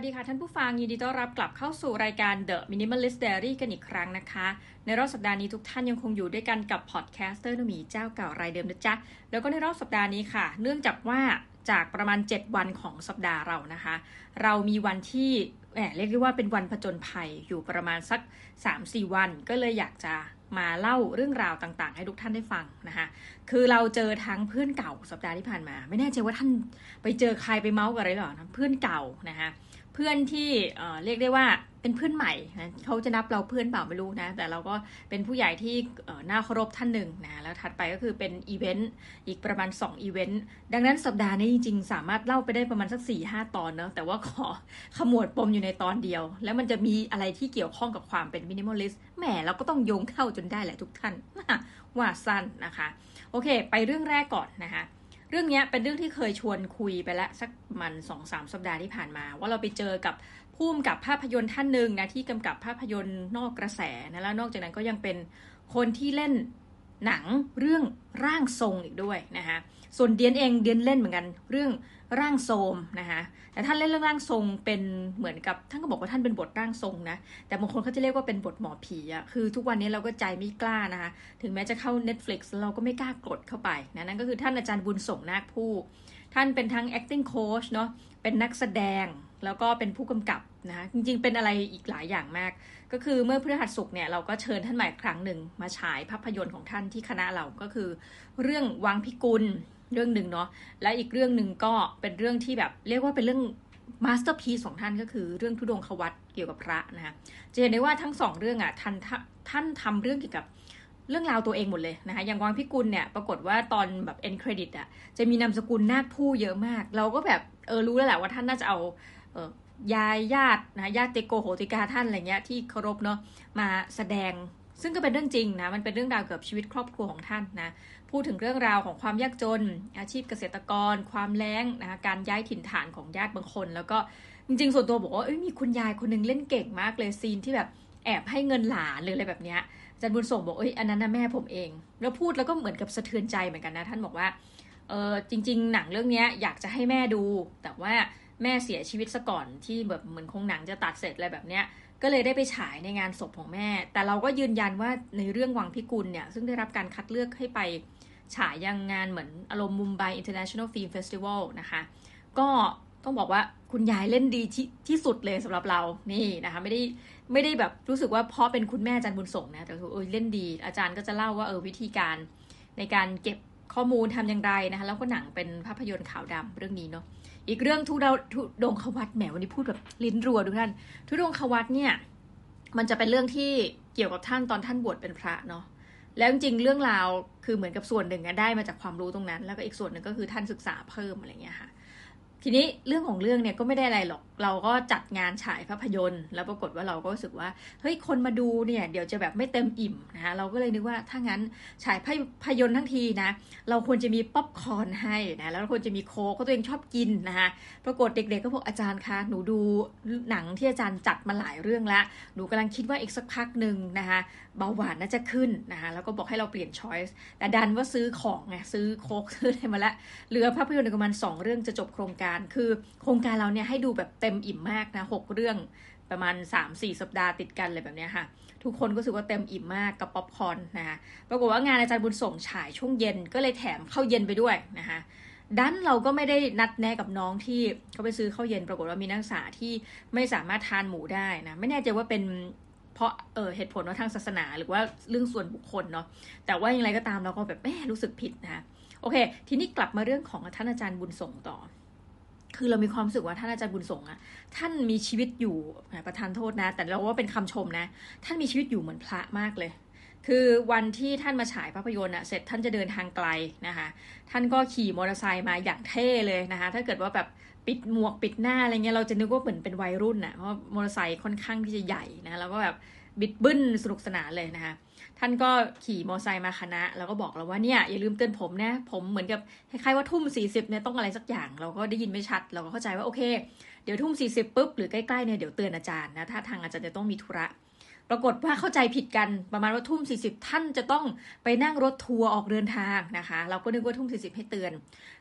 สวัสดีค่ะท่านผู้ฟังยินดีต้อนรับกลับเข้าสู่รายการ The Minimalist Diary กันอีกครั้งนะคะ ในรอบสัปดาห์นี้ทุกท่านยังคงอยู่ด้วยกันกับ podcaster นมีเจ้าเก่ารายเดิมนะจ๊ะ แล้วก็ในรอบสัปดาห์นี้ค่ะ เนื่องจากว่าจากประมาณ 7 วันของสัปดาห์เรานะคะ เรามีวันที่แหมเรียกได้ว่าเป็นวันผจญภัยอยู่ประมาณสัก 3-4 วัน ก็เลยอยากจะมาเล่าเรื่องราวต่างๆ ให้ทุกท่านได้ฟังนะคะ คือเราเจอทั้งเพื่อนเก่าสัปดาห์ที่ผ่านมา ไม่แน่ใจว่าท่านไปเจอใครไปเมาท์กับอะไรหรอนะเพื่อนเก่านะคะ เพื่อนที่เรียกได้ว่าเป็นเพื่อนใหม่นะเขาจะนับเราเพื่อนเปล่าไม่รู้นะ แต่เราก็เป็นผู้ใหญ่ที่น่าเคารพท่านหนึ่งนะ แล้วถัดไปก็คือเป็นอีเวนต์อีกประมาณ 2 อีเวนต์ ดังนั้นสัปดาห์นี้จริงๆ สามารถเล่าไปได้ประมาณสักสี่ห้าตอนเนาะ แต่ว่าขอขมวดปมอยู่ในตอนเดียว แล้วมันจะมีอะไรที่เกี่ยวข้องกับความเป็น minimalist แหมเราก็ต้องโยงเข้าจนได้แหละทุกท่าน ว่าสั้นนะคะ โอเค ไปเรื่องแรกก่อนนะคะ เรื่องนี้เป็นเรื่องที่เคยชวนคุยไปแล้วสักมันสองสามสัปดาห์ที่ผ่านมา ว่าเราไปเจอกับผู้กำกับภาพยนตร์ท่านหนึ่งนะที่กำกับภาพยนตร์นอกกระแสนะแล้วนอกจากนั้นก็ยังเป็นคนที่เล่น หนังเรื่องร่างทรงอีกด้วยนะคะส่วนเดียนเองเดียนเล่นเหมือนกันเรื่องร่างทรงนะคะแต่ท่านเล่นเรื่องร่างทรงเป็นเหมือนกับท่านก็บอกว่าท่านเป็นบทร่างทรงนะแต่บางคนเขาจะเรียกว่าเป็นบทหมอผีอะคือทุกวันนี้เราก็ใจไม่กล้านะคะถึงแม้จะเข้า Netflix เราก็ไม่กล้ากดเข้าไปนะนั่นก็คือท่านอาจารย์บุญส่งนาคผู้ท่านเป็นทั้ง acting coach เนาะเป็นนักแสดงแล้วก็เป็นผู้กำกับนะคะจริงๆเป็นอะไรอีกหลายอย่างมาก ก็คือเมื่อพฤหัสสุกเนี่ยเราก็เชิญท่านใหม่ครั้งหนึ่งมาฉายภาพยนตร์ของท่านที่คณะเราก็คือ เรื่องวังพิกุลเรื่องหนึ่งเนาะและอีกเรื่องหนึ่งก็เป็นเรื่องที่แบบเรียกว่าเป็นเรื่องมาสเตอร์พีซของท่านก็คือเรื่องทุดงควัตเกี่ยวกับพระนะคะจะเห็นได้ว่าทั้งสองเรื่องอะท่านท่านทำเรื่องเกี่ยวกับเรื่องราวตัวเองหมดเลยนะคะอย่างวังพิกุลเนี่ยปรากฏว่าตอนแบบ end credit อะจะมีนามสกุลนาคภู่เยอะมาก เราก็แบบเออรู้แล้วแหละว่าท่านน่าจะเอาเออ ยายญาตินะญาติโกโหติกาท่านอะไรเงี้ยที่เคารพเนาะมาแสดง ซึ่งก็เป็นเรื่องจริงนะมันเป็นเรื่องราวเกี่ยวกับชีวิตครอบครัวของท่านนะพูดถึงเรื่องราวของความยากจน อาชีพเกษตรกร ความแล้งนะคะการย้ายถิ่นฐานของญาติบางคน แล้วก็จริงๆ ส่วนตัวบอกว่ามีคุณยายคนนึงเล่นเก่งมากเลย scene ที่แบบแอบให้เงินหลานหรืออะไรแบบเนี้ยอาจารย์บุญส่งบอกเอ้ยอันนั้นนะแม่ผมเอง แล้วพูดแล้วก็เหมือนกับสะเทือนใจเหมือนกันนะ ท่านบอกว่าเออจริง ๆ หนังเรื่องนี้อยากจะให้แม่ดู แต่ว่า แม่เสียชีวิตซะก่อนที่แบบเหมือนคงหนังจะตัดเสร็จอะไรแบบเนี้ยก็เลยได้ไปฉายในงานศพของแม่ แต่เราก็ยืนยันว่าในเรื่องวังพิกุลเนี่ย ซึ่งได้รับการคัดเลือกให้ไปฉายยังงานเหมือนอารมณ์ Mumbai International Film Festival นะคะ ก็ต้องบอกว่าคุณยายเล่นดีที่ที่สุดเลยสำหรับเรานี่นะคะ ไม่ได้ไม่ได้แบบรู้สึกว่าเพราะเป็นคุณแม่อาจารย์บุญส่งนะ แต่เออเล่นดี อาจารย์ก็จะเล่าว่าเออวิธีการในการเก็บข้อมูลทำอย่างไรนะคะ แล้วก็หนังเป็นภาพยนตร์ขาวดำเรื่องนี้เนาะ อีกเรื่องทุดาทุดงขวัตแหมวันนี้พูดแบบลิ้นรัวทุกท่านทุดงขวัตเนี่ย มันจะเป็นเรื่องที่เกี่ยวกับท่านตอนท่านบวชเป็นพระเนาะแล้วจริงเรื่องราวคือเหมือนกับส่วนหนึ่งได้มาจากความรู้ตรงนั้น แล้วก็อีกส่วนหนึ่งก็คือท่านศึกษาเพิ่มอะไรเงี้ยค่ะ ทีนี้เรื่องของเรื่องเนี่ยก็ไม่ได้อะไรหรอก เราก็จัดงานฉายภาพยนตร์ แล้วปรากฏว่าเราก็รู้สึกว่าเฮ้ยคนมาดูเนี่ยเดี๋ยวจะแบบไม่เต็มอิ่มนะคะเราก็เลยนึกว่าถ้างั้นฉายภาพยนตร์ทั้งทีนะ เราควรจะมีป๊อปคอร์นให้นะแล้วควรจะมีโค้กก็ตัวเองชอบกินนะคะปรากฏเด็กๆก็บอกอาจารย์คะหนูดูหนังที่อาจารย์จัดมาหลายเรื่องล้วหนูกำลังคิดว่าอีกสักพักหนึ่งนะคะเบาหวานน่าจะขึ้นนะคะแล้วก็บอกให้เราเปลี่ยนช้อยส์แต่ดันว่าซื้อของไงซื้อโค้กซื้ออะไรมาละเหลือภาพยนตร์ประมาณสองเรื่องจะจบโครงการ คือโครงการเราเนี่ยให้ดูแบบเต็ม็มอิ่มมากนะหกเรื่องประมาณ 3-4 สัปดาห์ติดกันเลยแบบนี้ค่ะ ทุกคนก็รู้สึกว่าเต็มอิ่มมากกับป๊อปคอนนะคะปรากฏว่างานอาจารย์บุญส่งฉายช่วงเย็นก็เลยแถมเข้าเย็นไปด้วยนะคะดันเราก็ไม่ได้นัดแนะกับน้องที่เขาไปซื้อข้าวเย็นปรากฏว่ามีนักศึกษาที่ไม่สามารถทานหมูได้นะไม่แน่ใจว่าเป็นเพราะเออเหตุผลว่าทางศาสนาหรือว่าเรื่องส่วนบุคคลเนาะแต่ว่าอย่างไรก็ตามเราก็แบบแม่รู้สึกผิดนะโอเค ทีนี้กลับมาเรื่องของท่านอาจารย์บุญส่งต่อ คือเรามีความรู้สึกว่าท่านอาจารย์บุญสงฆ์อะท่านมีชีวิตอยู่ประทานโทษนะ แต่เราว่าเป็นคำชมนะ ท่านมีชีวิตอยู่เหมือนพระมากเลย คือวันที่ท่านมาฉายภาพยนตร์อะเสร็จท่านจะเดินทางไกลนะคะ ท่านก็ขี่มอเตอร์ไซค์มาอย่างเท่เลยนะคะ ถ้าเกิดว่าแบบปิดหมวกปิดหน้าอะไรเงี้ยเราจะนึกว่าเหมือนเป็นวัยรุ่นอะเพราะมอเตอร์ไซค์ค่อนข้างที่จะใหญ่นะแล้วก็แบบ บิดบึ้นสนุกสนานเลยนะคะท่านก็ขี่มอไซค์มาคณะ แล้วก็บอกเราว่าเนี่ยอย่าลืมเตือนผมนะผมเหมือนกับคล้ายๆว่าทุ่มสี่สิบเนี่ยต้องอะไรสักอย่าง เราก็ได้ยินไม่ชัด เราก็เข้าใจว่าโอเค เดี๋ยวทุ่มสี่สิบปุ๊บหรือใกล้ๆเนี่ยเดี๋ยวเตือนอาจารย์นะถ้าทางอาจารย์จะต้องมีธุระ ปรากฏว่าเข้าใจผิดกันประมาณว่าทุ่มสี่สิบท่านจะต้องไปนั่งรถทัวร์ออกเดินทางนะคะ เราก็นึกว่าทุ่มสี่สิบให้เตือน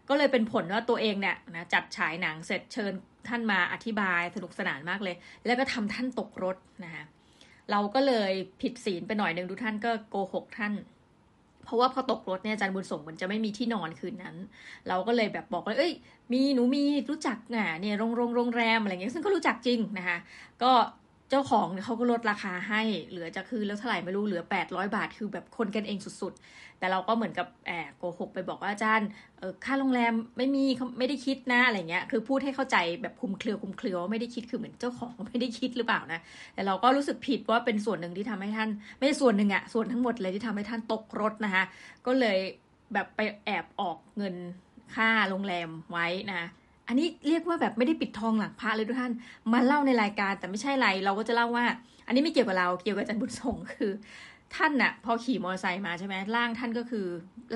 ก็เลยเป็นผลว่าตัวเองเนี่ยนะจัดฉายหนังเสร็จเชิญท่านมาอธิบายสนุกสนานมากเลย แล้วก็ทำท่านตกรถนะคะ เราก็เลยผิดศีลไปหน่อยหนึ่งทุกท่านก็โกหกท่าน เพราะว่าพอตกรถเนี่ยอาจารย์บุญส่งมันจะไม่มีที่นอนคืนนั้น เราก็เลยแบบบอกเลยเอ้ย มีหนูมีรู้จักอะเนี่ยโรงโรงโรงแรมอะไรเงี้ยซึ่งก็รู้จักจริงนะคะก็ เจ้าของเขาก็ลดราคาให้เหลือจะคือแล้วเท่าไหร่ไม่รู้เหลือ 800 บาท คือแบบคนกันเองสุดๆ แต่เราก็เหมือนกับแอบโกหกไปบอกว่าอาจารย์เออค่าโรงแรมไม่มีไม่ได้คิดนะอะไรเงี้ยคือพูดให้เข้าใจแบบคุมเครือคุมเครือว่าไม่ได้คิดคือเหมือนเจ้าของไม่ได้คิดหรือเปล่านะแต่เราก็รู้สึกผิดว่าเป็นส่วนหนึ่งที่ทำให้ท่าน ไม่ใช่ส่วนหนึ่งอะส่วนทั้งหมดเลยที่ทำให้ท่านตกรถนะคะก็เลยแบบไปแอบออกเงินค่าโรงแรมไว้นะ อันนี้เรียกว่าแบบไม่ได้ปิดทองหลังพระเลยทุกท่าน มาเล่าในรายการแต่ไม่ใช่ไร เราก็จะเล่าว่า อันนี้ไม่เกี่ยวกับเราเกี่ยวกับอาจารย์บุญส่งคือ ท่านน่ะ พอขี่มอเตอร์ไซค์มาใช่ไหมร่างท่านก็คือ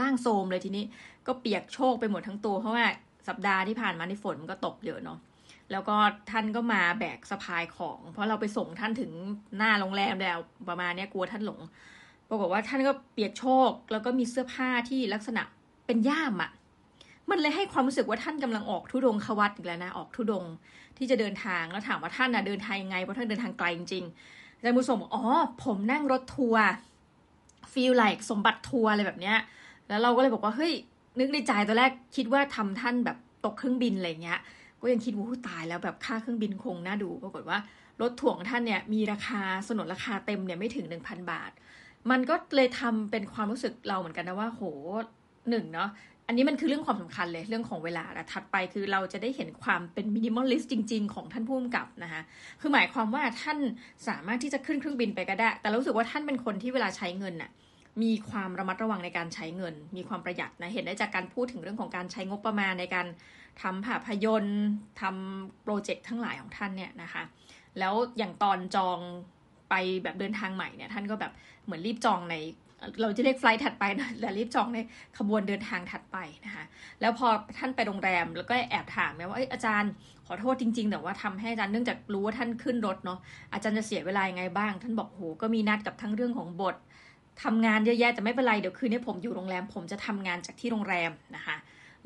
ร่างโทมเลยทีนี้ ก็เปียกโชกไปหมดทั้งตัวเพราะว่าสัปดาห์ที่ผ่านมาในฝนมันก็ตกเยอะเนาะแล้วก็ท่านก็มาแบกสะพายของ เพราะเราไปส่งท่านถึงหน้าโรงแรมแล้วประมาณนี้กลัวท่านหลงปรากฏว่าท่านก็เปียกโชกแล้วก็มีเสื้อผ้าที่ลักษณะเป็นย่ามอะ มันเลยให้ความรู้สึกว่าท่านกำลังออกทุดงควัตอีกแล้วนะออกทุดงที่จะเดินทางแล้วถามว่าท่านน่ะเดินทางยังไงเพราะท่านเดินทางไกลจริงๆอาจารย์บุญส่งบอกอ๋อผมนั่งรถทัวร์ feel like สมบัติทัวร์อะไรแบบเนี้ย แล้วเราก็เลยบอกว่าเฮ้ยนึกในใจตอนแรกคิดว่าทำท่านแบบตกเครื่องบินอะไรเงี้ย ก็ยังคิดว่าตายแล้วแบบค่าเครื่องบินคงน่าดูปรากฏว่ารถทัวร์ท่านเนี่ยมีราคาสนนราคาเต็มเนี่ยไม่ถึงหนึ่งพันบาท มันก็เลยทำเป็นความรู้สึกเราเหมือนกันนะว่าโหหนึ่งเนาะ อันนี้มันคือเรื่องความสำคัญเลยเรื่องของเวลาและถัดไปคือเราจะได้เห็นความเป็น minimalist จริง ๆ ของท่านผู้กำกับนะคะคือหมายความว่าท่านสามารถที่จะขึ้นเครื่องบินไปก็ได้ แต่รู้สึกว่าท่านเป็นคนที่เวลาใช้เงินน่ะมีความระมัดระวังในการใช้เงิน มีความประหยัดนะเห็นได้จากการพูดถึงเรื่องของการใช้งบประมาณในการทำภาพยนตร์ทำโปรเจกต์ทั้งหลายของท่านเนี่ยนะคะแล้วอย่างตอนจองไปแบบเดินทางใหม่เนี่ยท่านก็แบบเหมือนรีบจองใน เราจะเรียกไฟล์ถัดไปนะแต่รีบจองในขบวนเดินทางถัดไปนะคะแล้วพอท่านไปโรงแรมแล้วก็แอบถามนะว่าอาจารย์ขอโทษจริง ๆ แต่ว่าทำให้อาจารย์เนื่องจากรู้ว่าท่านขึ้นรถเนาะอาจารย์จะเสียเวลายังไงบ้าง ท่านบอกโหก็มีนัดกับทั้งเรื่องของบททำงานเยอะแยะแต่ไม่เป็นไรเดี๋ยวคืนนี้ผมอยู่โรงแรม ผมจะทำงานจากที่โรงแรมนะคะ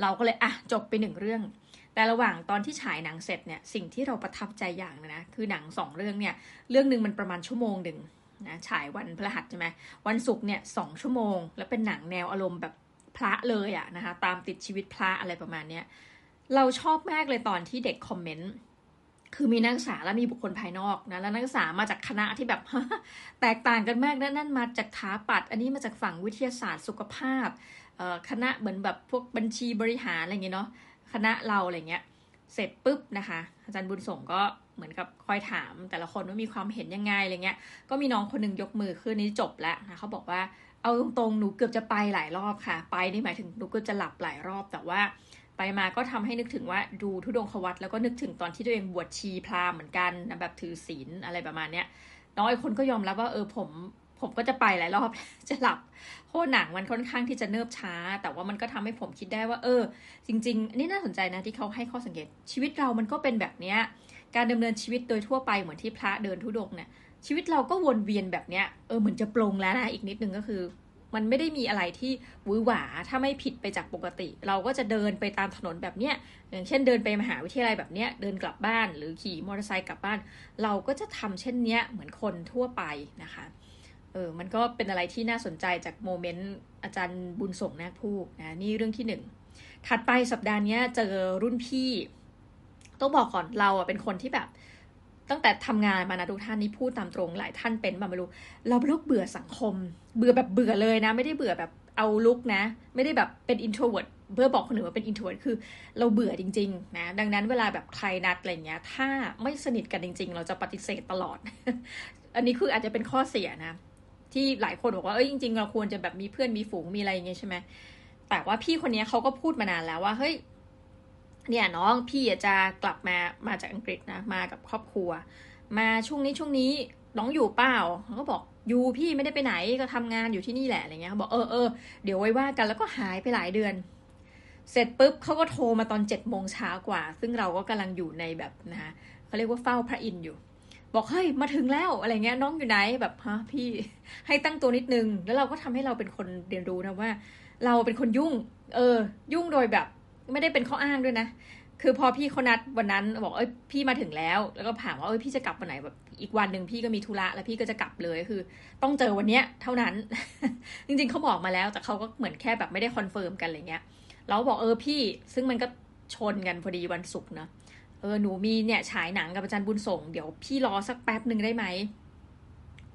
เราก็เลยอะจบไปหนึ่งเรื่อง แต่ระหว่างตอนที่ฉายหนังเสร็จเนี่ยสิ่งที่เราประทับใจอย่างนะคือหนังสองเรื่องเนี่ยเรื่องหนึ่งมันประมาณชั่วโมงหนึ่ง นะฉายวันพฤหัสใช่ไหมวันศุกร์เนี่ยสองชั่วโมง แล้วเป็นหนังแนวอารมณ์แบบพระเลยอะนะคะ ตามติดชีวิตพระอะไรประมาณเนี้ยเราชอบมากเลยตอนที่เด็กคอมเมนต์คือมีนักศึกษาและมีบุคคลภายนอกนะแล้วนักศึกษามาจากคณะที่แบบแตกต่างกันมากนั่นนั่นมาจากถาปัด อันนี้มาจากฝั่งวิทยาศาสตร์สุขภาพคณะเหมือนแบบพวกบัญชีบริหารอะไรเงี้ยเนาะคณะเราอะไรเงี้ยเสร็จปุ๊บนะคะ อาจารย์บุญส่งก็ เหมือนกับคอยถามแต่ละคนว่ามีความเห็นยังไงอะไรเงี้ย ก็มีน้องคนนึงยกมือขึ้นนี้จบแล้วนะเขาบอกว่าเอาตรงๆหนูเกือบจะไปหลายรอบค่ะ ไปนี่หมายถึงหนูเกือบจะหลับหลายรอบแต่ว่าไปมาก็ทำให้นึกถึงว่าดูทุดงควัตแล้วก็นึกถึงตอนที่ตัวเองบวชชีพราหมณ์เหมือนกันนะแบบถือศีลอะไรประมาณเนี้ยน้องไอ้คนก็ยอมรับว่าเออผมผมก็จะไปหลายรอบจะหลับเพรหนังมันค่อนข้างที่จะเนิบช้า แต่ว่ามันก็ทำให้ผมคิดได้ว่า เออ จริง ๆนนี้น่าสนใจนะที่เขาให้ข้อสังเกตชีวิตเรามันก็เป็นแบบเนี้ย การดำเนินชีวิตโดยทั่วไปเหมือนที่พระเดินทุดงเนี่ยชีวิตเราก็วนเวียนแบบเนี้ยเออเหมือนจะปรงแล้วนะอีกนิดนึงก็คือ มันไม่ได้มีอะไรที่วือหวาถ้าไม่ผิดไปจากปกติ เราก็จะเดินไปตามถนนแบบเนี้ยอย่างเช่นเดินไปมหาวิทยาลัยแบบเนี้ยเดินกลับบ้านหรือขี่มอเตอร์ไซค์กลับบ้าน เราก็จะทำเช่นเนี้ยเหมือนคนทั่วไปนะคะเออมันก็เป็นอะไรที่น่าสนใจจากโมเมนต์อาจารย์บุญส่งนาคพูกนะนี่เรื่องที่หนึ่งถัดไปสัปดาห์นี้เจอรุ่นพี่ ต้องบอกก่อนเราอะเป็นคนที่แบบ ตั้งแต่ทำงานมานะทุกท่านนี่พูดตามตรงหลายท่านเป็นมาไม่รู้ เราเลิกเบื่อสังคม เบื่อแบบเบื่อเลยนะ ไม่ได้เบื่อแบบเอา look นะ ไม่ได้แบบเป็น introvert เพื่อบอกคนอื่นว่าเป็น introvert คือ เราเบื่อจริง ๆ นะ ดังนั้นเวลาแบบใครนัดอะไรเงี้ย ถ้าไม่สนิทกันจริง ๆ เราจะปฏิเสธตลอด อันนี้คืออาจจะเป็นข้อเสียนะ ที่หลายคนบอกว่าเอ้ยจริง ๆ เราควรจะแบบมีเพื่อนมีฝูงมีอะไรอย่างเงี้ยใช่ไหมแต่ว่าพี่คนนี้เขาก็พูดมานานแล้วว่าเฮ้ย เนี่ยน้องพี่จะกลับมามาจากอังกฤษนะมากับครอบครัว มาช่วงนี้ช่วงนี้น้องอยู่เปล่าเขาก็บอกอยู่พี่ไม่ได้ไปไหนก็ทำงานอยู่ที่นี่แหละอะไรเงี้ยเขาบอกเออเออเดี๋ยวไว้ว่ากันแล้วก็หายไปหลายเดือน เสร็จปุ๊บเขาก็โทรมาตอนเจ็ดโมงเช้ากว่า ซึ่งเราก็กำลังอยู่ในแบบนะเขาเรียกว่าเฝ้าพระอินทร์อยู่ บอกเฮ้ยมาถึงแล้วอะไรเงี้ยน้องอยู่ไหนแบบฮะพี่ให้ตั้งตัวนิดนึง แล้วเราก็ทำให้เราเป็นคนเรียนรู้นะว่า เราเป็นคนยุ่ง เออ ยุ่งโดยแบบ ไม่ได้เป็นข้ออ้างด้วยนะ คือพอพี่เขานัดวันนั้นบอกเอ้ยพี่มาถึงแล้ว แล้วก็ถามว่าเอ้ยพี่จะกลับวันไหนแบบอีกวันหนึ่งพี่ก็มีธุระแล้วพี่ก็จะกลับเลยคือ ต้องเจอวันเนี้ยเท่านั้น จริงๆเขาบอกมาแล้ว แต่เขาก็เหมือนแค่แบบไม่ได้ confirm กันอะไรเงี้ยเราบอกเออพี่ ซึ่งมันก็ชนกันพอดีวันศุกร์นะเออหนูมีเนี่ยฉายหนังกับอาจารย์บุญส่ง เดี๋ยวพี่รอสักแป๊บหนึ่งได้ไหม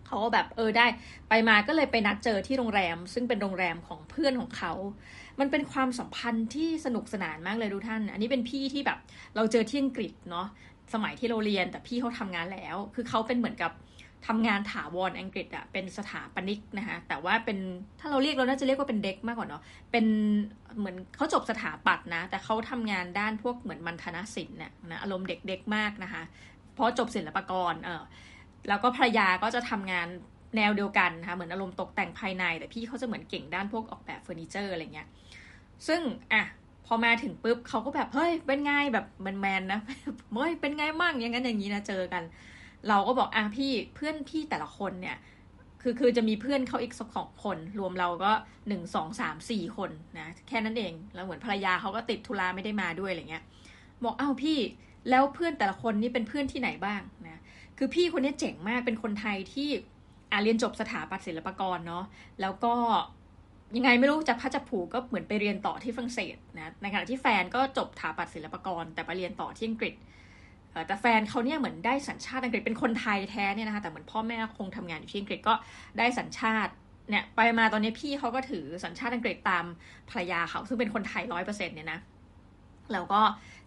เขาก็แบบเออได้ ไปมาก็เลยไปนัดเจอที่โรงแรม ซึ่งเป็นโรงแรมของเพื่อนของเขา มันเป็นความสัมพันธ์ที่สนุกสนานมากเลยทุกท่าน อันนี้เป็นพี่ที่แบบเราเจอที่อังกฤษเนาะสมัยที่เราเรียนแต่พี่เขาทำงานแล้ว คือเขาเป็นเหมือนกับทำงานถาวรอังกฤษอะเป็นสถาปนิกนะคะแต่ว่าเป็นถ้าเราเรียกเราน่าจะเรียกว่าเป็นเด็กมากกว่าเนาะเป็นเหมือนเขาจบสถาปัตย์นะ แต่เขาทำงานด้านพวกเหมือนมันธนศิลป์เนี่ยนะอารมณ์เด็กๆมากนะคะเพราะจบศิลปากรเออแล้วก็ภรรยาก็จะทำงาน แนวเดียวกันนะคะเหมือนอารมณ์ตกแต่งภายใน แต่พี่เขาจะเหมือนเก่งด้านพวกออกแบบเฟอร์นิเจอร์อะไรเงี้ย ซึ่งอะพอมาถึงปุ๊บเขาก็แบบเฮ้ยเป็นไงแบบแมนๆนะเฮ้ยเป็นไงมั่งอย่างนั้นอย่างนี้นะเจอกัน เราก็บอกอะพี่เพื่อนพี่แต่ละคนเนี่ยคือคือจะมีเพื่อนเขาอีกสองคน รวมเราก็หนึ่งสองสามสี่คนนะแค่นั้นเองแล้วเหมือนภรรยาเขาก็ติดธุระไม่ได้มาด้วยอะไรเงี้ยบอกอ้าวพี่แล้วเพื่อนแต่ละคนนี่เป็นเพื่อนที่ไหนบ้างนะคือพี่คนนี้เจ๋งมากเป็นคนไทยที่ อ่าเรียนจบสถาปัตย์ศิลปกรเนาะแล้วก็ยังไงไม่รู้จะพัชผูก็เหมือนไปเรียนต่อที่ฝรั่งเศสนะในขณะที่แฟนก็จบสถาปัตย์ศิลปกร แต่ไปเรียนต่อที่อังกฤษแต่แฟนเขาเนี่ยเหมือนได้สัญชาติอังกฤษเป็นคนไทยแท้เนี่ยนะคะแต่เหมือนพ่อแม่คงทำงานอยู่ที่อังกฤษก็ได้สัญชาติเนี่ยไปมาตอนนี้พี่เขาก็ถือสัญชาติอังกฤษตามภรรยาเขาซึ่งเป็นคนไทยร้อยเปอร์เซ็นต์เนี่ยนะแล้วก็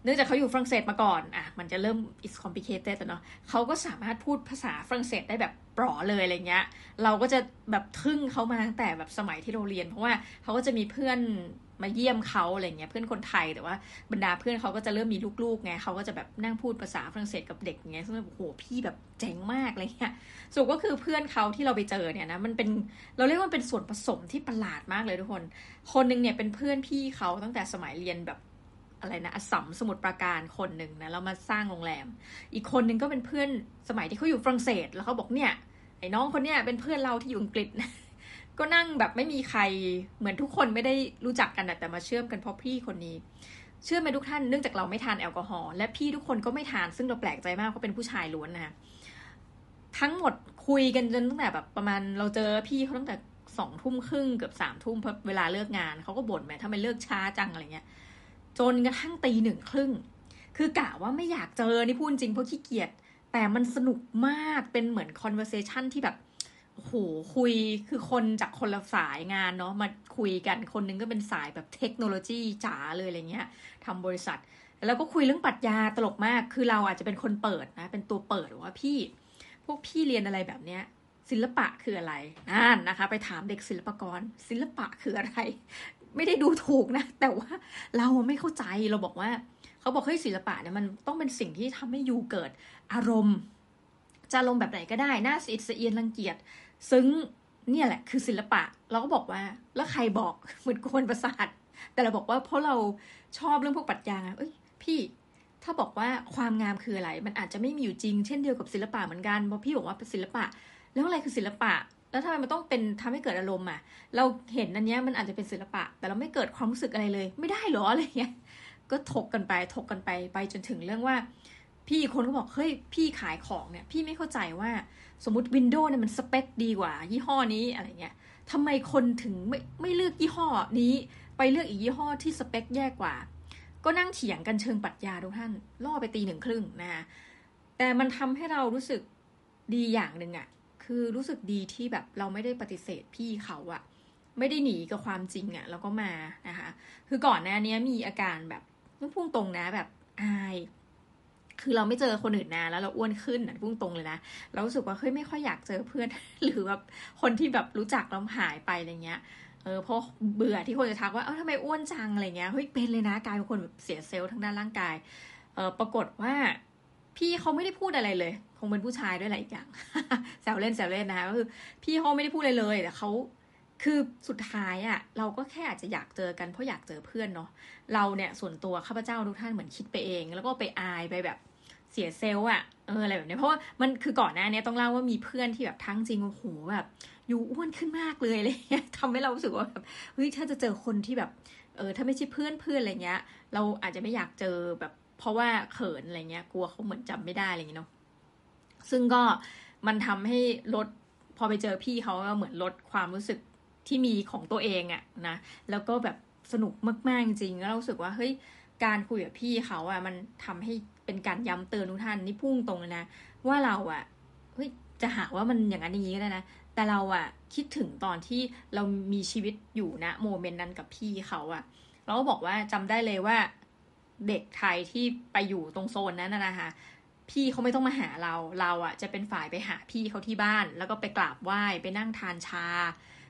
เนื่องจากเขาอยู่ฝรั่งเศสมาก่อนอะมันจะเริ่ม it's complicated แต่เนาะเขาก็สามารถพูดภาษาฝรั่งเศสได้แบบปลอเลยอะไรเงี้ย เราก็จะแบบทึ่งเขามาตั้งแต่แบบสมัยที่เราเรียน เพราะว่าเขาก็จะมีเพื่อนมาเยี่ยมเขาอะไรเงี้ยเพื่อนคนไทยแต่ว่าบรรดาเพื่อนเขาก็จะเริ่มมีลูกๆไงเขาก็จะแบบนั่งพูดภาษาฝรั่งเศสกับเด็กเงี้ยซึ่งแบบโหพี่แบบเจ๋งมากอะไรเงี้ยสุดก็คือเพื่อนเขาที่เราไปเจอเนี่ยนะมันเป็นเราเรียกว่าเป็นส่วนผสมที่ประหลาดมากเลยทุกคน คนหนึ่งเนี่ยเป็นเพื่อนพี่เขาตั้งแต่สมัยเรียนแบบ อะไรนะอสัมสมุทรปราการคนหนึ่งนะแล้วมาสร้างโรงแรม อีกคนหนึ่งก็เป็นเพื่อนสมัยที่เขาอยู่ฝรั่งเศส แล้วเขาบอกเนี่ยไอ้น้องคนเนี้ยเป็นเพื่อนเราที่อยู่อังกฤษก็นั่งแบบไม่มีใครเหมือนทุกคนไม่ได้รู้จักกันแต่มาเชื่อมกันเพราะพี่คนนี้ เชื่อไหมทุกท่านเนื่องจากเราไม่ทานแอลกอฮอล์และพี่ทุกคนก็ไม่ทานซึ่งเราแปลกใจมากเพราะเป็นผู้ชายล้วนนะทั้งหมดคุยกันจนตั้งแต่แบบประมาณเราเจอพี่เขาตั้งแต่สองทุ่มครึ่งเกือบสามทุ่มเพราะเวลาเลิกงานเขาก็บ่นแม่ทำไมเลิกช้าจังอะไรเงี้ย จนกระทั่งตีหนึ่งครึ่ง คือกะว่าไม่อยากเจอนี่พูดจริงเพราะขี้เกียจ แต่มันสนุกมาก เป็นเหมือน conversation ที่แบบโอ้โหคุยคือคนจากคนละสายงานเนาะมาคุยกันคนนึงก็เป็นสายแบบเทคโนโลยีจ๋าเลยอะไรเงี้ยทำบริษัท แล้วก็คุยเรื่องปรัชญาตลกมาก คือเราอาจจะเป็นคนเปิดนะ เป็นตัวเปิดว่าพี่ พวกพี่เรียนอะไรแบบเนี้ยศิลปะคืออะไรนั่นนะคะ ไปถามเด็กศิลปกรศิลปะคืออะไร ไม่ได้ดูถูกนะ แต่ว่าเราไม่เข้าใจเราบอกว่า เขาบอกเฮ้ยศิลปะเนี่ยมันต้องเป็นสิ่งที่ทำให้ยูเกิดอารมณ์ จะอารมณ์แบบไหนก็ได้น่าสิสเอียนรังเกียจ ซึ้งเนี่ยแหละ คือศิลปะ เราก็บอกว่า แล้วใครบอกเหมือนกวนประสาทแต่เราบอกว่าเพราะเราชอบเรื่องพวกปรัชญาเอ้ยพี่ถ้าบอกว่าความงามคืออะไร มันอาจจะไม่มีอยู่จริง เช่นเดียวกับศิลปะเหมือนกันเพราะพี่บอกว่าศิลปะ แล้วอะไรคือศิลปะ แล้วทำไมมันต้องเป็นทำให้เกิดอารมณ์อะ เราเห็นอันนี้มันอาจจะเป็นศิลปะ แต่เราไม่เกิดความรู้สึกอะไรเลย ไม่ได้หรออะไรเงี้ย ก็ถกกันไปถกกันไปไปจนถึงเรื่องว่า พี่คนก็บอกเฮ้ยพี่ขายของเนี่ย พี่ไม่เข้าใจว่าสมมติวินโดว์เนี่ยมันสเปคดีกว่า ยี่ห้อนี้อะไรเงี้ยทำไมคนถึงไม่ไม่เลือกยี่ห้อนี้ ไปเลือกอีกยี่ห้อที่สเปคแย่กว่า ก็นั่งเถียงกันเชิงปรัชญาทุกท่าน ล่อไปตีหนึ่งครึ่งนะคะแต่มันทำให้เรารู้สึกดีอย่างหนึ่งอะ คือรู้สึกดีที่แบบเราไม่ได้ปฏิเสธพี่เขาอะไม่ได้หนีกับความจริงอะแล้วก็มานะคะ คือก่อนหน้านี้มีอาการแบบต้องพุ่งตรงนะแบบอาย คือเราไม่เจอคนอื่นนานแล้วเราอ้วนขึ้นนะพุ่งตรงเลยนะเรารู้สึกว่าเฮ้ยไม่ค่อยอยากเจอเพื่อน หรือแบบคนที่แบบรู้จักแล้วหายไปอะไรเงี้ยเออเพราะเบื่อที่คนจะทักว่าเออทำไมอ้วนจังอะไรเงี้ยเฮ้ยเป็นเลยนะกลายเป็นคนแบบเสียเซลล์ทางด้านร่างกาย เออปรากฏว่าพี่เขาไม่ได้พูดอะไรเลย งเป็นผู้ชายด้วยหลายอย่างแซวเล่นแซวเล่นนะคะก็คือ พี่เขาไม่ได้พูดอะไรเลยแต่เขาคือสุดท้ายอะ่ะเราก็แค่อาจจะอยากเจอกันเพราะอยากเจอเพื่อนเนาะเราเนี่ยส่วนตัวข้าพเจ้าทุกท่านเหมือนคิดไปเอง แล้วก็ไปอายไปแบบเสียเซลล์อะเอออะไรแบบนี้เพราะว่ามันคือก่อนหน้านี้ต้องเล่าว่ามีเพื่อนที่แบบทั้งจริงโอ้โหแบบอยู่อ้วนขึ้นมากเลยอะไรเงี้ยทำให้เรารู้สึกว่าแบบเฮ้ยถ้าจะเจอคนที่แบบเออถ้าไม่ใช่เพื่อนเพื่อนอะไรเงี้ย เราอาจจะไม่อยากเจอแบบเพราะว่าเขินอะไรเงี้ยกลัวเขาเหมือนจำไม่ได้อะไรเงี้ยเนาะ ซึ่งก็มันทำให้ลดพอไปเจอพี่เขาก็เหมือนลดความรู้สึกที่มีของตัวเองอะนะแล้วก็แบบสนุกมากๆจริงแล้วเราสึกว่าเฮ้ยการคุยกับพี่เขาอะมันทำให้เป็นการย้ำเตือนทุกท่านนี่พุ่งตรงเลยนะว่าเราอะเฮ้ยจะหาว่ามันอย่างนั้นอย่างนี้ก็ได้นะแต่เราอะคิดถึงตอนที่เรามีชีวิตอยู่นะโมเมนต์นั้นกับพี่เขาอะเราก็บอกว่าจำได้เลยว่าเด็กไทยที่ไปอยู่ตรงโซนนั้นนะคะ พี่เขาไม่ต้องมาหาเรา เราอะจะเป็นฝ่ายไปหาพี่เขาที่บ้าน แล้วก็ไปกราบไหว้ไปนั่งทานชา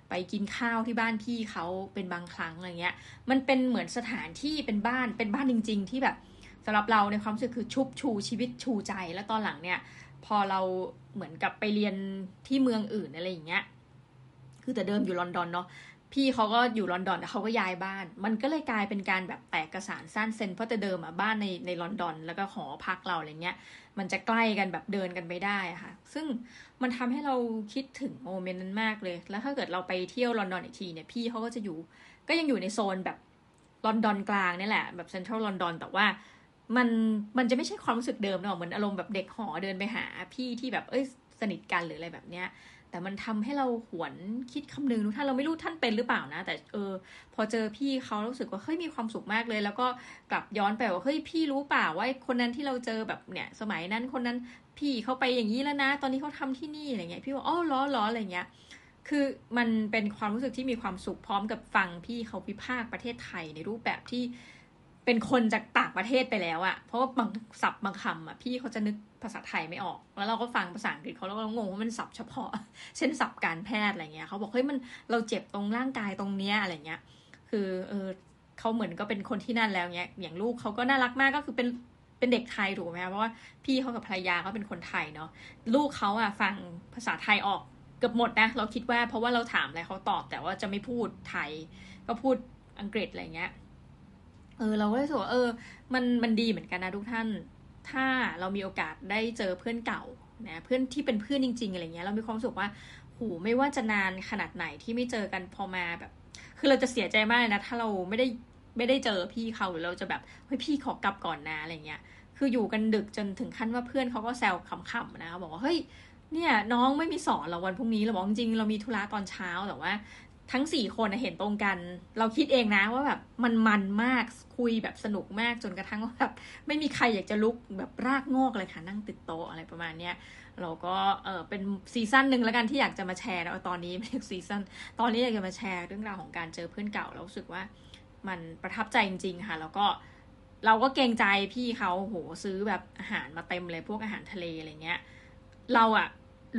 ไปกินข้าวที่บ้านพี่เขาเป็นบางครั้งอะไรเงี้ย มันเป็นเหมือนสถานที่เป็นบ้านเป็นบ้านจริง ๆ ที่แบบสำหรับเราในความรู้สึกคือชุบชูชีวิตชูใจแล้วตอนหลังเนี่ยพอเราเหมือนกับไปเรียนที่เมืองอื่นอะไรอย่างเงี้ย คือแต่เดิมอยู่ลอนดอนเนาะ พี่เขาก็อยู่ลอนดอนแต่เขาก็ย้ายบ้าน มันก็เลยกลายเป็นการแบบแตกกระสานสั้นเซนเพราะแต่เดิมอะบ้านในในลอนดอน แล้วก็หอพักเราอะไรเงี้ย มันจะใกล้กันแบบเดินกันไปได้ค่ะ ซึ่งมันทำให้เราคิดถึงโมเมนต์นั้นมากเลย แล้วถ้าเกิดเราไปเที่ยวลอนดอนอีกทีเนี่ยพี่เขาก็จะอยู่ ก็ยังอยู่ในโซนแบบลอนดอนกลางนี่แหละแบบเซ็นทรัลลอนดอนแต่ว่ามันมันจะไม่ใช่ความรู้สึกเดิมเนอะเหมือนอารมณ์แบบเด็กหอเดินไปหาพี่ที่แบบเอ้ยสนิทกันหรืออะไรแบบเนี้ย แต่มันทำให้เราหวนคิดคำนึงทุกท่านเราไม่รู้ท่านเป็นหรือเปล่านะ แต่เออ พอเจอพี่เขารู้สึกว่าเฮ้ยมีความสุขมากเลย แล้วก็กลับย้อนไปว่าเฮ้ยพี่รู้เปล่าว่าคนนั้นที่เราเจอแบบเนี่ยสมัยนั้นคนนั้นพี่เขาไปอย่างนี้แล้วนะ ตอนนี้เขาทำที่นี่อะไรเงี้ยพี่ว่าอ๋อล้อล้ออะไรเงี้ยคือมันเป็นความรู้สึกที่มีความสุขพร้อมกับฟังพี่เขาพิพากประเทศไทยในรูปแบบที่ เป็นคนจากต่างประเทศไปแล้วอะเพราะว่าบางศัพท์บางคำอะพี่เขาจะนึกภาษาไทยไม่ออก แล้วเราก็ฟังภาษาอังกฤษเขาแล้วก็งงว่ามันศัพท์เฉพาะ เช่นศัพท์การแพทย์อะไรเงี้ยเขาบอกเฮ้ยมันเราเจ็บตรงร่างกายตรงเนี้ยอะไรเงี้ย คือเออเขาเหมือนก็เป็นคนที่นั่นแล้วเนี้ย อย่างลูกเขาก็น่ารักมากก็คือเป็นเป็นเด็กไทยถูกไหมคะเพราะว่าพี่เขากับภรรยาเขาเป็นคนไทยเนาะลูกเขาอะฟังภาษาไทยออกเกือบหมดนะ เราคิดว่าเพราะว่าเราถามอะไรเขาตอบ แต่ว่าจะไม่พูดไทยก็พูดอังกฤษอะไรเงี้ย เออเราก็รู้สึกว่าเออ มันมันดีเหมือนกันนะทุกท่าน ถ้าเรามีโอกาสได้เจอเพื่อนเก่านะเพื่อนที่เป็นเพื่อนจริง ๆอะไรเงี้ยเรามีความสุขว่าหูไม่ว่าจะนานขนาดไหนที่ไม่เจอกันพอมาแบบ คือเราจะเสียใจมากนะ ถ้าเราไม่ได้ไม่ได้เจอพี่เขาหรือเราจะแบบเฮ้ยพี่ขอกลับก่อนนะอะไรเงี้ย คืออยู่กันดึกจนถึงขั้นว่าเพื่อนเขาก็แซวขำๆนะบอกว่าเฮ้ยเนี่ยน้องไม่มีสอนเหรอวันพรุ่งนี้เราบอกจริงเรามีธุระตอนเช้าแต่ว่า ทั้งสี่คนเห็นตรงกัน เราคิดเองนะว่าแบบมันมันมากคุยแบบสนุกมากจนกระทั่งว่าแบบไม่มีใครอยากจะลุกแบบรากงอกเลยค่ะ นั่งติดโต๊ะอะไรประมาณเนี้ยเราก็เออเป็น session หนึ่งแล้วกันที่อยากจะมาแชร์แล้วตอนนี้ไม่ใช่ sessionตอนนี้อยากจะมาแชร์เรื่องราวของการเจอเพื่อนเก่าเราสึกว่ามันประทับใจจริง ๆ ค่ะ แล้วก็เราก็เกรงใจพี่เขาโหซื้อแบบอาหารมาเต็มเลยพวกอาหารทะเลอะไรเงี้ย เราอะ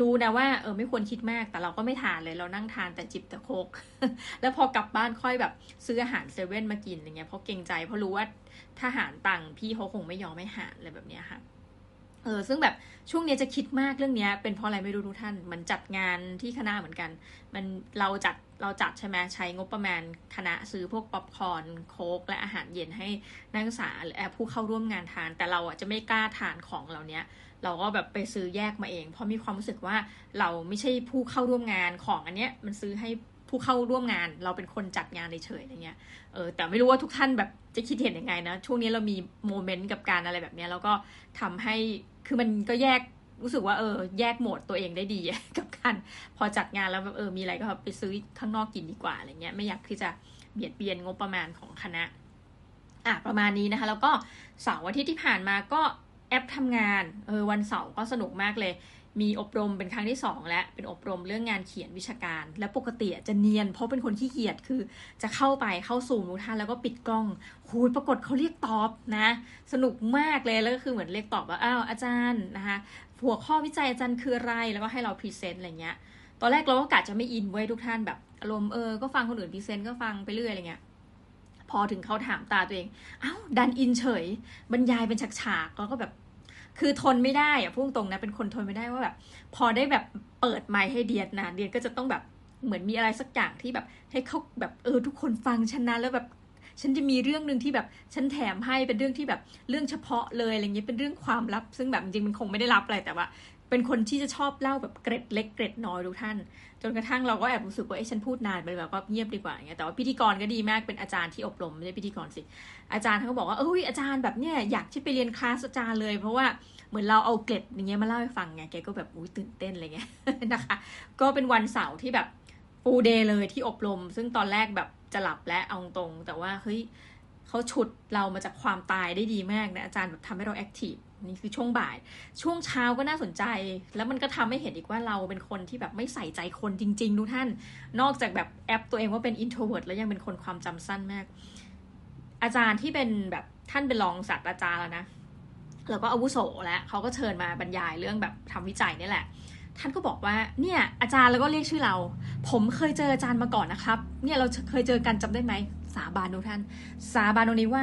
รู้นะว่าเออไม่ควรคิดมากแต่เราก็ไม่ทานเลยเรานั่งทานแต่จิบแต่โคก แล้วพอกลับบ้านค่อยแบบซื้ออาหารเซเว่นมากินอย่างเงี้ยเพราะเกรงใจเพราะรู้ว่าถ้าหารตังพี่เขาคงไม่ยอมไม่หารอะไรแบบเนี้ยค่ะเออซึ่งแบบช่วงนี้จะคิดมากเรื่องนี้เป็นเพราะอะไรไม่รู้ทุกท่านมันจัดงานที่คณะเหมือนกัน มันเราจัดเราจัดใช่ไหมใช้งบประมาณคณะซื้อพวกป๊อปคอร์นโค้กและอาหารเย็นให้นักศึกษาหรือผู้เข้าร่วมงานทาน แต่เราอะจะไม่กล้าทานของเหล่านี้เเราก็แบบไปซื้อแยกมาเอง เพราะมีความรู้สึกว่าเราไม่ใช่ผู้เข้าร่วมงานของอันเนี้ยมันซื้อให้ผู้เข้าร่วมงานเราเป็นคนจัดงานเฉยๆอะไรเงี้ยเออแต่ไม่รู้ว่าทุกท่านแบบจะคิดเห็นยังไงนะ ช่วงนี้เรามีโมเมนต์กับการอะไรแบบเนี้แล้วก็ทำให้คือมันก็แยกรู้สึกว่าเออแยกโหมดตัวเองได้ดีกับการพอจัดงานแล้วแบบเออมีอะไรก็ไปซื้อข้างนอกกินดีกว่าอะไรเงี้ยไม่อยากที่จะเบียดเบียนงบประมาณของคณะอะประมาณนี้นะคะ แล้วก็เสาร์อาทิตย์ที่ผ่านมาก็ แอปทำงานเออวันเสาร์ก็สนุกมากเลย มีอบรมเป็นครั้งที่สองและเป็นอบรมเรื่องงานเขียนวิชาการ และปกติจะเนียนเพราะเป็นคนขี้เกียจคือ จะเข้าไปเข้าสู่ทุกท่านแล้วก็ปิดกล้องหูปรากฏเขาเรียกตอบนะ สนุกมากเลยแล้วก็คือเหมือนเรียกตอบว่าอ้าวอาจารย์นะคะหัวข้อวิจัยอาจารย์คืออะไรแล้วก็ให้เรา present อะไรเงี้ยตอนแรกเราก็กะจะไม่ in ไว้ทุกท่านแบบอารมณ์เออก็ฟังคนอื่น present ก็ฟังไปเรื่อยอะไรเงี้ย พอถึงเขาถามตาตัวเองเอ้าดัน in เฉย บรรยายเป็นฉากๆแล้วก็แบบ คือทนไม่ได้อะพูดตรงนะเป็นคนทนไม่ได้ว่าแบบ พอได้แบบเปิดไมค์ให้เดียดนะเดียดก็จะต้องแบบเหมือนมีอะไรสักอย่างที่แบบ ให้เขาแบบเออทุกคนฟังฉันนะแล้วแบบฉันจะมีเรื่องหนึ่งที่แบบฉันแถมให้เป็นเรื่องที่แบบเรื่องเฉพาะเลยอะไรเงี้ยเป็นเรื่องความลับ ซึ่งแบบจริงๆมันคงไม่ได้ลับอะไรแต่ว่า เป็นคนที่จะชอบเล่าแบบเกร็ดเล็กเกร็ดน้อยทุกท่าน จนกระทั่งเราก็แอบรู้สึกว่าไอ้ฉันพูดนานไปแบบก็เงียบดีกว่าอย่างเงี้ยแต่ว่าพิธีกรก็ดีมากเป็นอาจารย์ที่อบรมไม่ใช่พิธีกรสิอาจารย์เขาก็บอกว่าเอ้ยอาจารย์แบบเนี้ยอยากที่ไปเรียนคลาสอาจารย์เลย เพราะว่าเหมือนเราเอาเกร็ดอย่างเงี้ยมาเล่าให้ฟังไงแกก็แบบอุ้ยตื่นเต้นอะไรเงี้ยนะคะ ก็เป็นวันเสาร์ที่แบบfull day เลยที่อบรม ซึ่งตอนแรกแบบจะหลับและเอาตรงแต่ว่าเฮ้ย เขาฉุดเรามาจากความตายได้ดีมากนะอาจารย์แบบทำให้เรา active นี่คือช่วงบ่าย ช่วงเช้าก็น่าสนใจ แล้วมันก็ทำให้เห็นอีกว่าเราเป็นคนที่แบบไม่ใส่ใจคนจริงๆทุกท่าน นอกจากแบบแอบตัวเองว่าเป็น introvert แล้วยังเป็นคนความจำสั้นมาก อาจารย์ที่เป็นแบบท่านเป็นรองศาสตราจารย์แล้วนะ แล้วก็อาวุโสแล้วเขาก็เชิญมาบรรยายเรื่องแบบทำวิจัยนี่แหละ ท่านก็บอกว่าเนี่ยอาจารย์แล้วก็เรียกชื่อเรา ผมเคยเจออาจารย์มาก่อนนะครับ เนี่ยเราเคยเจอกันจำได้ไหม สาบานทุกท่าน สาบานตรงนี้ว่า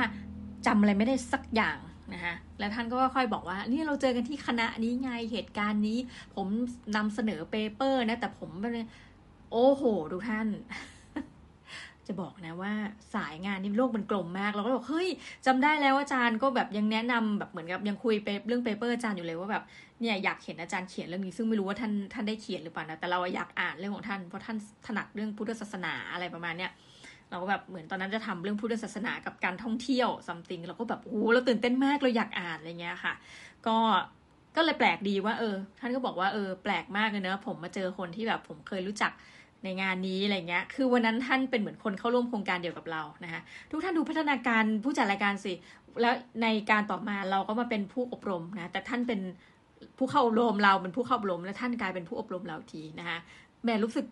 จำอะไรไม่ได้สักอย่างนะคะแล้วท่านก็ค่อยๆบอกว่านี่เราเจอกันที่คณะนี้ไงเหตุการณ์นี้ ผมนำเสนอ paper นะ แต่ผมโอ้โหทุกท่าน จะบอกนะว่าสายงานนี่โลกมันกลมมาก เราก็บอกเฮ้ยจำได้แล้วอาจารย์ก็แบบยังแนะนำแบบเหมือนกับยังคุยไปเรื่อง paper อาจารย์อยู่เลยว่าแบบเนี่ยอยากเห็นอาจารย์เขียนเรื่องนี้ ซึ่งไม่รู้ว่าท่านท่านได้เขียนหรือเปล่านะแต่เราอยากอ่านเรื่องของท่านเพราะท่านถนัดเรื่องพุทธศาสนาอะไรประมาณเนี้ย เราก็แบบเหมือนตอนนั้นจะทำเรื่องพุทธศาสนากับการท่องเที่ยวซัมติงเราก็แบบโอ้เราตื่นเต้นมากเราอยากอ่านอะไรเงี้ยค่ะ ก็ก็เลยแปลกดีว่า เออ ท่านก็บอกว่าเออแปลกมากเลยเนอะผมมาเจอคนที่แบบผมเคยรู้จักในงานนี้อะไรเงี้ย คือวันนั้นท่านเป็นเหมือนคนเข้าร่วมโครงการเดียวกับเรานะคะทุกท่านดูพัฒนาการผู้จัดรายการสิ แล้วในการต่อมาเราก็มาเป็นผู้อบรมนะ แต่ท่านเป็นผู้เข้าอบรมเราเป็นผู้เข้าอบรม และท่านกลายเป็นผู้อบรมเราทีนะคะแม่รู้สึก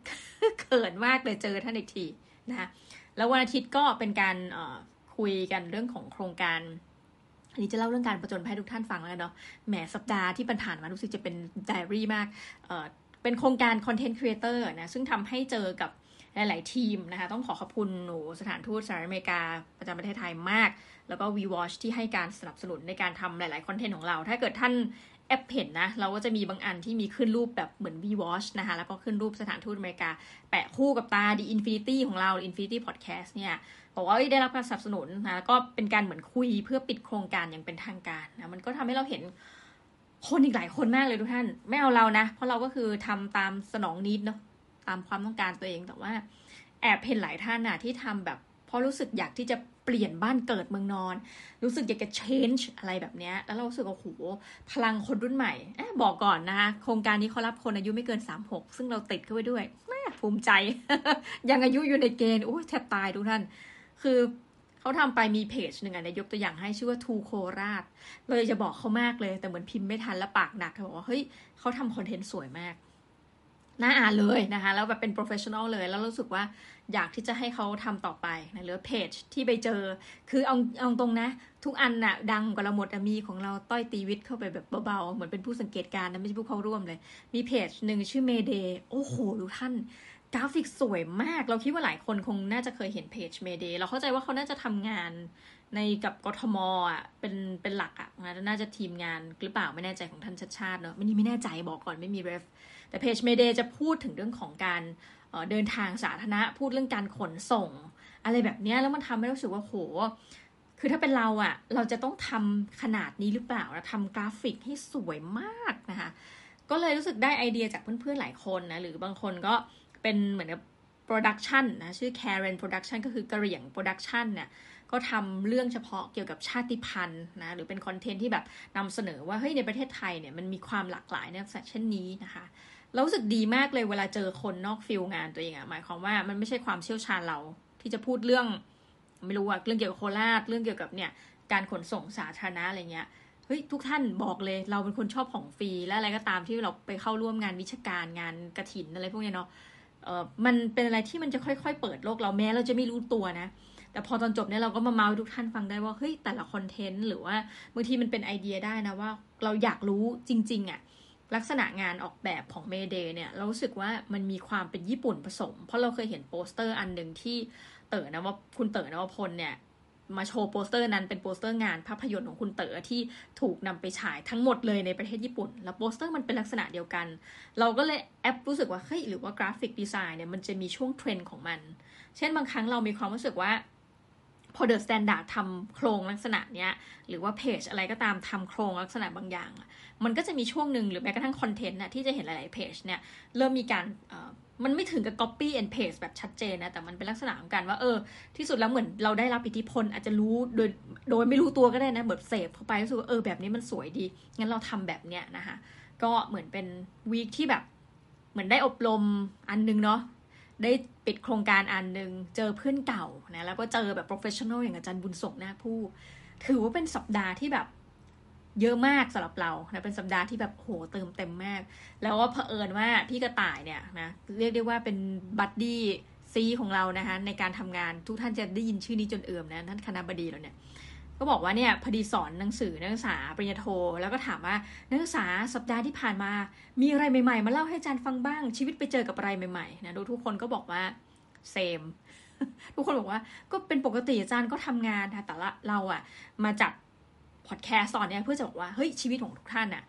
เขินมากเลยเจอท่านอีกทีนะคะ แล้ววันอาทิตย์ก็เป็นการคุยกันเรื่องของโครงการอันนี้จะเล่าเรื่องการประจนให้ทุกท่านฟังแล้วเนาะแหมสัปดาห์ที่ผ่านมารู้สึกจะเป็นไดอารี่มากเป็นโครงการ content creator นะซึ่งทำให้เจอกับหลาย ๆ ทีมนะคะ ต้องขอขอบคุณหนูสถานทูตสหรัฐอเมริกา ประจำประเทศไทยมาก แล้วก็ VWatch ที่ให้การสนับสนุนในการทำหลาย ๆ คอนเทนต์ของเรา ถ้าเกิดท่าน แอปเห็นนะ เราก็จะมีบางอันที่มีขึ้นรูปแบบเหมือน VWatch นะคะ แล้วก็ขึ้นรูปสถานทูตอเมริกา แปะคู่กับตา The Infinity ของเรา Infinity Podcast เนี่ยบอกว่าได้รับการสนับสนุนนะแล้วก็เป็นการเหมือนคุยเพื่อปิดโครงการอย่างเป็นทางการนะมันก็ทำให้เราเห็นคนอีกหลายคนมากเลยทุกท่าน ไม่เอาเรานะ เพราะเราก็คือทำตามสนองนิดเนาะตามความต้องการตัวเองแต่ว่า แอบเห็นหลายท่านนะที่ทำแบบ เพราะรู้สึกอยากที่จะเปลี่ยนบ้านเกิดเมืองนอน รู้สึกอยากจะ change อะไรแบบนี้แล้วเรารู้สึกว่าโหพลังคนรุ่นใหม่บอกก่อนนะคะโครงการนี้เขารับคนอายุไม่เกิน 36 ซึ่งเราติดเข้าไปด้วยแม่ภูมิใจ ยังอายุอยู่ในเกณฑ์โอ้แทบตายทุกท่าน คือเขาทำไปมีเพจหนึ่งอะนยกตัวอย่างให้ชื่อว่าทูโคราชเลยจะบอกเขามากเลยแต่เหมือนพิมพ์ไม่ทันแล้วปากหนักเขาบอกว่าเฮ้ยเขาทำคอนเทนต์สวยมากน่าอ่านเลยนะคะ แล้วแบบเป็น professional เลย แล้วรู้สึกว่า อยากที่จะให้เขาทำต่อไปนะหรือเพจที่ไปเจอ คือเอาเอาตรงนะ ทุกอันน่ะดังกว่าเราหมดมีของเราต้อยตีวิทย์เข้าไปแบบเบาๆ เหมือนเป็นผู้สังเกตการณ์นะไม่ใช่ผู้เข้าร่วมเลย มีเพจหนึ่งชื่อเมเดย์โอ้โหทุกท่านกราฟิกสวยมาก เราคิดว่าหลายคนคงน่าจะเคยเห็นเพจเมเดย์เราเข้าใจว่าเขาน่าจะทำงานในกับกทมอะเป็นเป็นหลักอะนะน่าจะทีมงานหรือเปล่าไม่แน่ใจของท่านชัชชาติเนอะไม่นี่ไม่แน่ใจบอกก่อนไม่มี ref แต่เพจเมเดย์จะพูดถึงเรื่องของการ เดินทางสาธารณะพูดเรื่องการขนส่ง อะไรแบบนี้แล้วมันทำให้รู้สึกว่าโห คือถ้าเป็นเราอะเราจะต้องทำขนาดนี้หรือเปล่าทำกราฟิกให้สวยมากนะคะ ก็เลยรู้สึกได้ไอเดียจากเพื่อนๆหลายคนนะ หรือบางคนก็เป็นเหมือนกับ production นะชื่อ Karen Production ก็คือกะเหรี่ยง production เนี่ยก็ทำเรื่องเฉพาะเกี่ยวกับชาติพันธุ์นะหรือเป็นคอนเทนต์ที่แบบนำเสนอว่าเฮ้ยในประเทศไทยเนี่ยมันมีความหลากหลายในลักษณะเช่นนี้นะคะ เรารู้สึกดีมากเลยเวลาเจอคนนอกฟิลงานตัวเองอะหมายความว่ามันไม่ใช่ความเชี่ยวชาญเรา ที่จะพูดเรื่อง ไม่รู้ว่าเรื่องเกี่ยวกับโคราชเรื่องเกี่ยวกับเนี่ย การขนส่งสาธารณะอะไรเงี้ยเฮ้ยทุกท่านบอกเลย เราเป็นคนชอบของฟรีและอะไรก็ตามที่เราไปเข้าร่วมงานวิชาการงานกระถินอะไรพวกนี้เนาะเออมันเป็นอะไรที่มันจะค่อยๆ เปิดโลกเราแม้เราจะไม่รู้ตัวนะ แต่พอตอนจบเนี่ยเราก็มาเมาท์ทุกท่านฟังได้ว่าเฮ้ยแต่ละคอนเทนต์หรือว่าบางทีมันเป็นไอเดียได้นะว่า เราอยากรู้จริง ๆอะ่ะ ลักษณะงานออกแบบของเมเดย์เนี่ยเรารู้สึกว่ามันมีความเป็นญี่ปุ่นผสม เพราะเราเคยเห็นโปสเตอร์อันหนึ่งที่เต๋อนะว่าคุณเต๋อนะว่าพลเนี่ยมาโชว์โปสเตอร์นั้นเป็นโปสเตอร์งานภาพยนตร์ของคุณเต๋อที่ถูกนำไปฉายทั้งหมดเลยในประเทศญี่ปุ่น แล้วโปสเตอร์มันเป็นลักษณะเดียวกัน เราก็เลยแอบรู้สึกว่าเฮ้ยหรือว่า graphic design เนี่ยมันจะมีช่วงเทรนด์ของมัน เช่นบางครั้งเรามีความรู้สึกว่า พอเดอะสแตนดาร์ดทำโครงลักษณะเนี้ย หรือว่าเพจอะไรก็ตามทำโครงลักษณะบางอย่าง มันก็จะมีช่วงหนึ่งหรือแม้กระทั่งคอนเทนต์น่ะที่จะเห็นหลาย ๆ เพจเนี่ยเริ่มมีการมันไม่ถึงกับ copy and paste แบบชัดเจนนะ แต่มันเป็นลักษณะของการว่าเออ ที่สุดแล้วเหมือนเราได้รับอิทธิพล อาจจะรู้โดยโดยไม่รู้ตัวก็ได้นะแบบเสพเข้าไปรู้สึกว่าเออแบบนี้มันสวยดี งั้นเราทำแบบเนี้ยนะคะ ก็เหมือนเป็น week ที่แบบเหมือนได้อบรมอันนึงเนาะ ได้ปิดโครงการอันหนึ่งเจอเพื่อนเก่านะแล้วก็เจอแบบ professional อย่างอาจารย์บุญส่งนะผู้ ถือว่าเป็นสัปดาห์ที่แบบเยอะมากสำหรับเรานะเป็นสัปดาห์ที่แบบโหเติมเต็มมาก แล้วก็เผอิญว่าพี่กระต่ายเนี่ยนะเรียกได้ว่าเป็น buddy ซี้ของเรานะคะในการทำงานทุกท่านจะได้ยินชื่อนี้จนเอือมนะท่านคณบดีเราเนี่ย ก็บอกว่าเนี่ยพอดีสอนหนังสือนักศึกษาปริญญาโท แล้วก็ถามว่านักศึกษาสัปดาห์ที่ผ่านมา มีอะไรใหม่ๆ มาเล่าให้อาจารย์ฟังบ้างชีวิตไปเจอกับอะไรใหม่ๆนะดูทุกคนก็บอกว่าเซมทุกคนบอกว่าก็เป็นปกติอาจารย์ก็ทำงานแต่ละเราอะมาจัดพอดแคสต์ตอนนี้เพื่อจะบอกว่าเฮ้ยชีวิตของทุกท่านอะ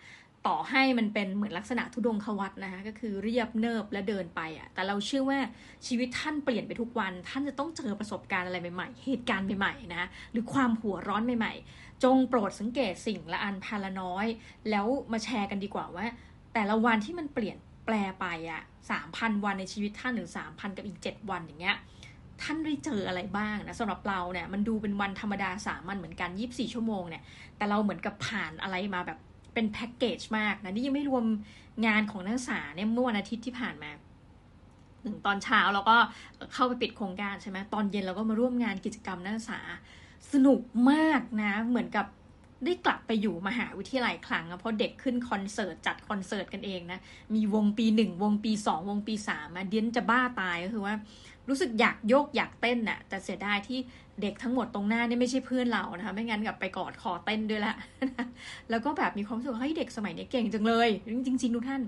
ต่อให้มันเป็นเหมือนลักษณะทุดงควัตนะคะก็คือเรียบเนิบและเดินไปอะแต่เราเชื่อว่าชีวิตท่านเปลี่ยนไปทุกวัน ท่านจะต้องเจอประสบการณ์อะไรใหม่ๆ เหตุการณ์ใหม่ๆนะหรือความหัวร้อนใหม่ๆ จงโปรดสังเกตสิ่งละอันพาละน้อย แล้วมาแชร์กันดีกว่าว่า แต่ละวันที่มันเปลี่ยนแปลไปอะสามพันวันในชีวิตท่านหรือสามพันกับอีกเจ็ดวันอย่างเงี้ยท่านได้เจออะไรบ้างนะสำหรับเราเนี่ยมันดูเป็นวันธรรมดาสามัญเหมือนกันยีิบสี่ชั่วโมงเนี่ยแต่เราเหมือนกับผ่านอะไรมาแบบ เป็นแพ็กเกจมากนะนี่ยังไม่รวมงานของนักศึกษาเนี่ยเมื่อวันอาทิตย์ที่ผ่านมาหนึ่งตอนเช้าเราก็เข้าไปปิดโครงการใช่ไหมตอนเย็นเราก็มาร่วมงานกิจกรรมนักศึกษา สนุกมากนะ เหมือนกับได้กลับไปอยู่มหาวิทยาลัยครั้งเพราะเด็กขึ้นคอนเสิร์ตจัดคอนเสิร์ตกันเองนะ มีวงปีหนึ่งวงปีสองวงปีสามมาเดียนจะบ้าตายก็คือว่า รู้สึกอยากโยกอยากเต้นน่ะแต่เสียดายที่ เด็กทั้งหมดตรงหน้านี่ไม่ใช่เพื่อนเรานะคะไม่งั้นกับไปกอดคอเต้นด้วยละแล้วก็แบบมีความรู้สึกเฮ้ยเด็กสมัยนี้เก่งจังเลยจริงๆทุกท่าน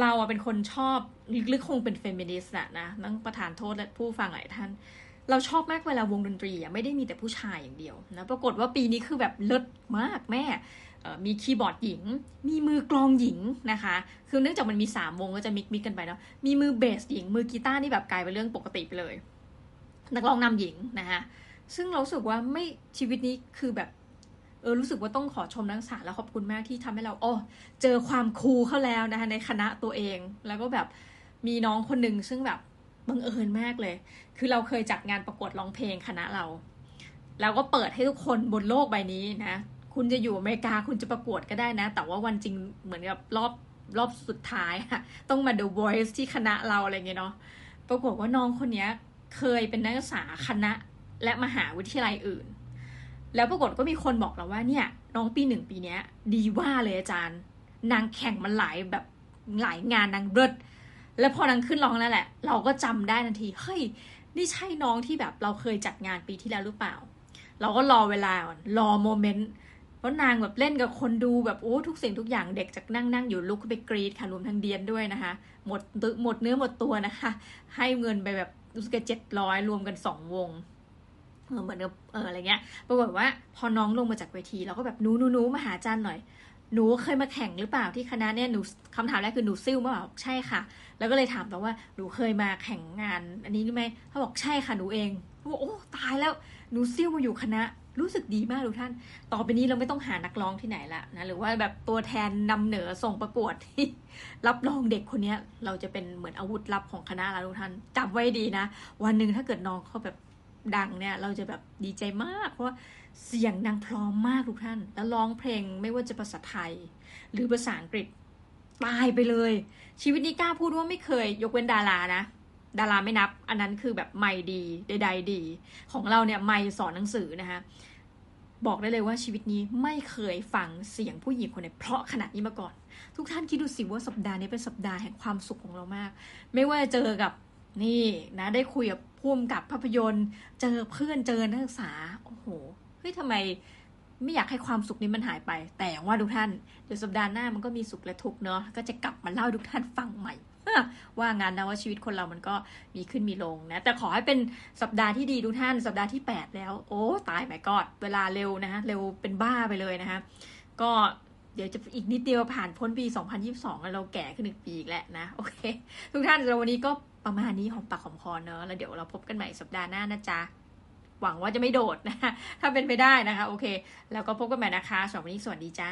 เราอะเป็นคนชอบลึกๆคงเป็นเฟมินิสต์นะนะต้องประทานโทษและผู้ฟังหลายท่าน เราชอบมากเวลาวงดนตรีอะไม่ได้มีแต่ผู้ชายอย่างเดียวนะปรากฏว่าปีนี้คือแบบเลิศมากแม่มีคีย์บอร์ดหญิง มีมือกลองหญิงนะคะ คือเนื่องจากมันมีสามวงก็จะมิกมิกกันไปเนาะ มีมือเบสหญิง มือกีตาร์นี่แบบกลายเป็นเรื่องปกติไปเลย นักร้องนำหญิงนะคะซึ่งเราสึกว่าไม่ชีวิตนี้คือแบบ เออรู้สึกว่าต้องขอชมนักศึกษาแล้วขอบคุณมากที่ทำให้เราโอ้เจอความคูลเข้าแล้วนะคะในคณะตัวเอง แล้วก็แบบมีน้องคนหนึ่งซึ่งแบบบังเอิญมากเลย คือเราเคยจัดงานประกวดร้องเพลงคณะเรา แล้วก็เปิดให้ทุกคนบนโลกใบนี้นะ คุณจะอยู่อเมริกาคุณจะประกวดก็ได้นะ แต่ว่าวันจริงเหมือนกับรอบรอบสุดท้ายค่ะต้องมาดู voice ที่คณะเราอะไรเงี้ยเนาะ ปรากฏว่าน้องคนเนี้ย เคยเป็นนักศึกษาคณะและมหาวิทยาลัยอื่น แล้วปรากฏก็มีคนบอกเราว่าเนี่ย น้องปีหนึ่งปีนี้ดีว่าเลยอาจารย์ นางแข่งมันหลายแบบหลายงานนางเลิศแล้วพอนางขึ้นร้องนั่นแหละ เราก็จำได้ทันทีเฮ้ยนี่ใช่น้องที่แบบเราเคยจัดงานปีที่แล้วหรือเปล่า เราก็รอเวลารอโมเมนต์เพราะนางแบบเล่นกับคนดูแบบโอ้ทุกสิ่งทุกอย่างเด็กจากนั่งนั่งอยู่ลุกไปกรีดค่ะรวมทั้งเดียนด้วยนะคะ หมดหมดเนื้อหมดตัวนะคะ ให้เงินไปแบบ รู้สึกเจ็ดร้อยรวมกันสองวงเออเหมือนกับเอออะไรเงี้ย ปรากฏว่าพอน้องลงมาจากเวทีเราก็แบบหนูหนูหนูมาหาจันหน่อย หนูเคยมาแข่งหรือเปล่าที่คณะเนี่ยหนูคำถามแรกคือหนูซิ่วมาบอกใช่ค่ะ แล้วก็เลยถามต่อว่าหนูเคยมาแข่งงาน อันนี้หรือไม่เขาบอกใช่ค่ะหนูเองเขาบอกโอ้ตายแล้วหนูซิ่วมาอยู่คณะ รู้สึกดีมากทุกท่าน ต่อไปนี้เราไม่ต้องหานักร้องที่ไหนละนะ หรือว่าแบบตัวแทนนำเหนือส่งประกวดที่รับรองเด็กคนนี้เราจะเป็นเหมือนอาวุธลับของคณะเราทุกท่านจำไว้ดีนะ วันหนึ่งถ้าเกิดน้องเขาแบบดังเนี่ย เราจะแบบดีใจมาก เพราะว่าเสียงนางพร้อมมากทุกท่าน แล้วร้องเพลงไม่ว่าจะภาษาไทย หรือภาษาอังกฤษตายไปเลย ชีวิตนี้กล้าพูดว่าไม่เคย ยกเว้นดารานะ ดาราไม่นับ อันนั้นคือแบบไม่ดีใดๆดี ของเราเนี่ยไม่สอนหนังสือนะคะบอกได้เลยว่าชีวิตนี้ไม่เคยฟังเสียงผู้หญิงคนไหนเพราะขนาดนี้มาก่อน ทุกท่านคิดดูสิว่าสัปดาห์นี้เป็นสัปดาห์แห่งความสุขของเรามาก ไม่ว่าเจอกับนี่นะ ได้คุยกับพุ่มกับภาพยนตร์ เจอเพื่อนเจอนักศึกษาโอ้โหเฮ้ยทำไมไม่อยากให้ความสุขนี้มันหายไป แต่ว่าทุกท่านเดี๋ยวสัปดาห์หน้ามันก็มีสุขและทุกข์เนาะก็จะกลับมาเล่าทุกท่านฟังใหม่ ว่างานนะว่าชีวิตคนเรามันก็มีขึ้นมีลงนะ แต่ขอให้เป็นสัปดาห์ที่ดีทุกท่าน สัปดาห์ที่ 8 แล้ว โอ้ตายไหมกอดเวลาเร็วนะฮะเร็วเป็นบ้าไปเลยนะฮะก็เดี๋ยวจะอีกนิดเดียวผ่านพ้นปี 2022 แล้วเราแก่ขึ้นหนึ่งปีอีกแล้วนะ โอเค ทุกท่านเราวันนี้ก็ประมาณนี้ของปากของคอเนอะแล้วเดี๋ยวเราพบกันใหม่สัปดาห์หน้านะจ๊ะหวังว่าจะไม่โดดนะ ถ้าเป็นไปได้นะคะ โอเค แล้วก็พบกันใหม่นะคะสำหรับวันนี้สวัสดีจ้า